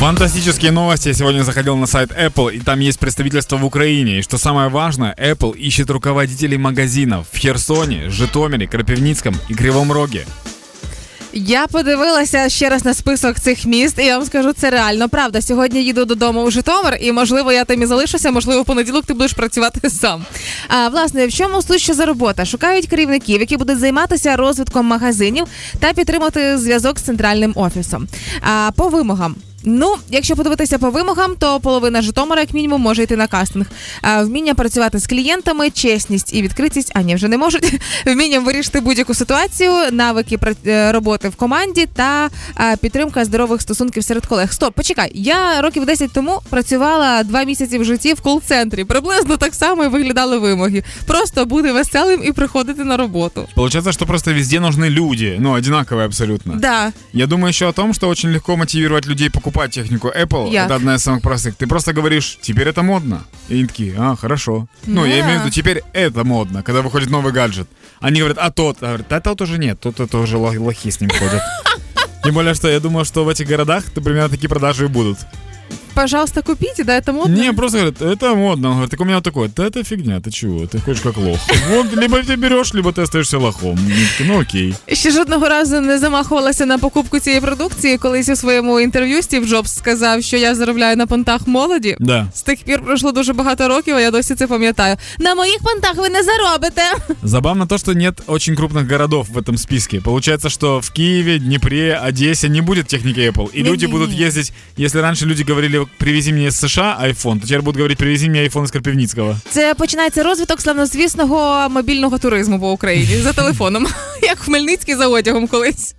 Фантастические новости. Я сегодня заходил на сайт Apple, и там есть представительство в Украине. И что самое важное, Apple ищет руководителей магазинов в Херсоне, Житомире, Крапивницком и Кривом Роге. Я подивилася ще раз на список цих міст, і я вам скажу, це реально правда. Сьогодні їду додому у Житомир, і можливо я там і залишуся, можливо, понеділок ти будеш працювати сам. А власне, в чому суть що за робота? Шукають керівників, які будуть займатися розвитком магазинів та підтримати зв'язок з центральним офісом. А по вимогам. Ну, якщо подивитися по вимогам, то половина Житомира, як мінімум, може йти на кастинг. А, вміння працювати з клієнтами, чесність і відкритість, а ні, вже не можуть. Вмінням вирішити будь-яку ситуацію, навики е, роботи в команді та підтримка здорових стосунків серед колег. Стоп, почекай. Я років 10 тому працювала два місяці в житті в кол-центрі. Приблизно так само і виглядали вимоги. Просто бути веселим і приходити на роботу. Получается, что просто везде нужны люди, ну, одинаковые абсолютно. Да, Я думаю еще о том, что очень легко мотивировать людей покупать технику Apple. Як? Это одна из самых простых. Ты просто говоришь, теперь это модно. И они такие, а, хорошо. Ну, я Да. имею в виду, теперь это модно, когда выходит новый гаджет. Они говорят, а тот, а говорят, а тот уже нет, тут это уже лох- лохи с ним ходят. Тем более, что я думаю, что в этих городах то примерно такие продажи и будут. пожалуйста, купите, да, это модно. Не, просто говорят, это модно. Он говорит, так у меня вот такое, да это фигня, ты чего, ты ходишь как лох. Вот, либо ты берешь, либо ты остаешься лохом. Они такие, ну окей. Ще жодного разу не замахувалася на покупку цієї продукції. Колись у своєму інтерв'ю Стів Джобс сказав, що я заробляю на понтах молоді. Да. З тих пір пройшло дуже багато років, а я досі це пам'ятаю. На моїх понтах ви не заробите. Забавно то, что нет очень крупных городов в этом списке. Получается, что в Киеве, Днепре, Одессе не будет техники Apple. И люди Не-не-не. будут ездить, если раньше люди говорили, привези мені з США iPhone, то тепер будуть говорить, привези мені iPhone з Карпивницкого. Це починається розвиток славнозвісного мобільного туризму по Україні за телефоном, як Хмельницький за одягом колись.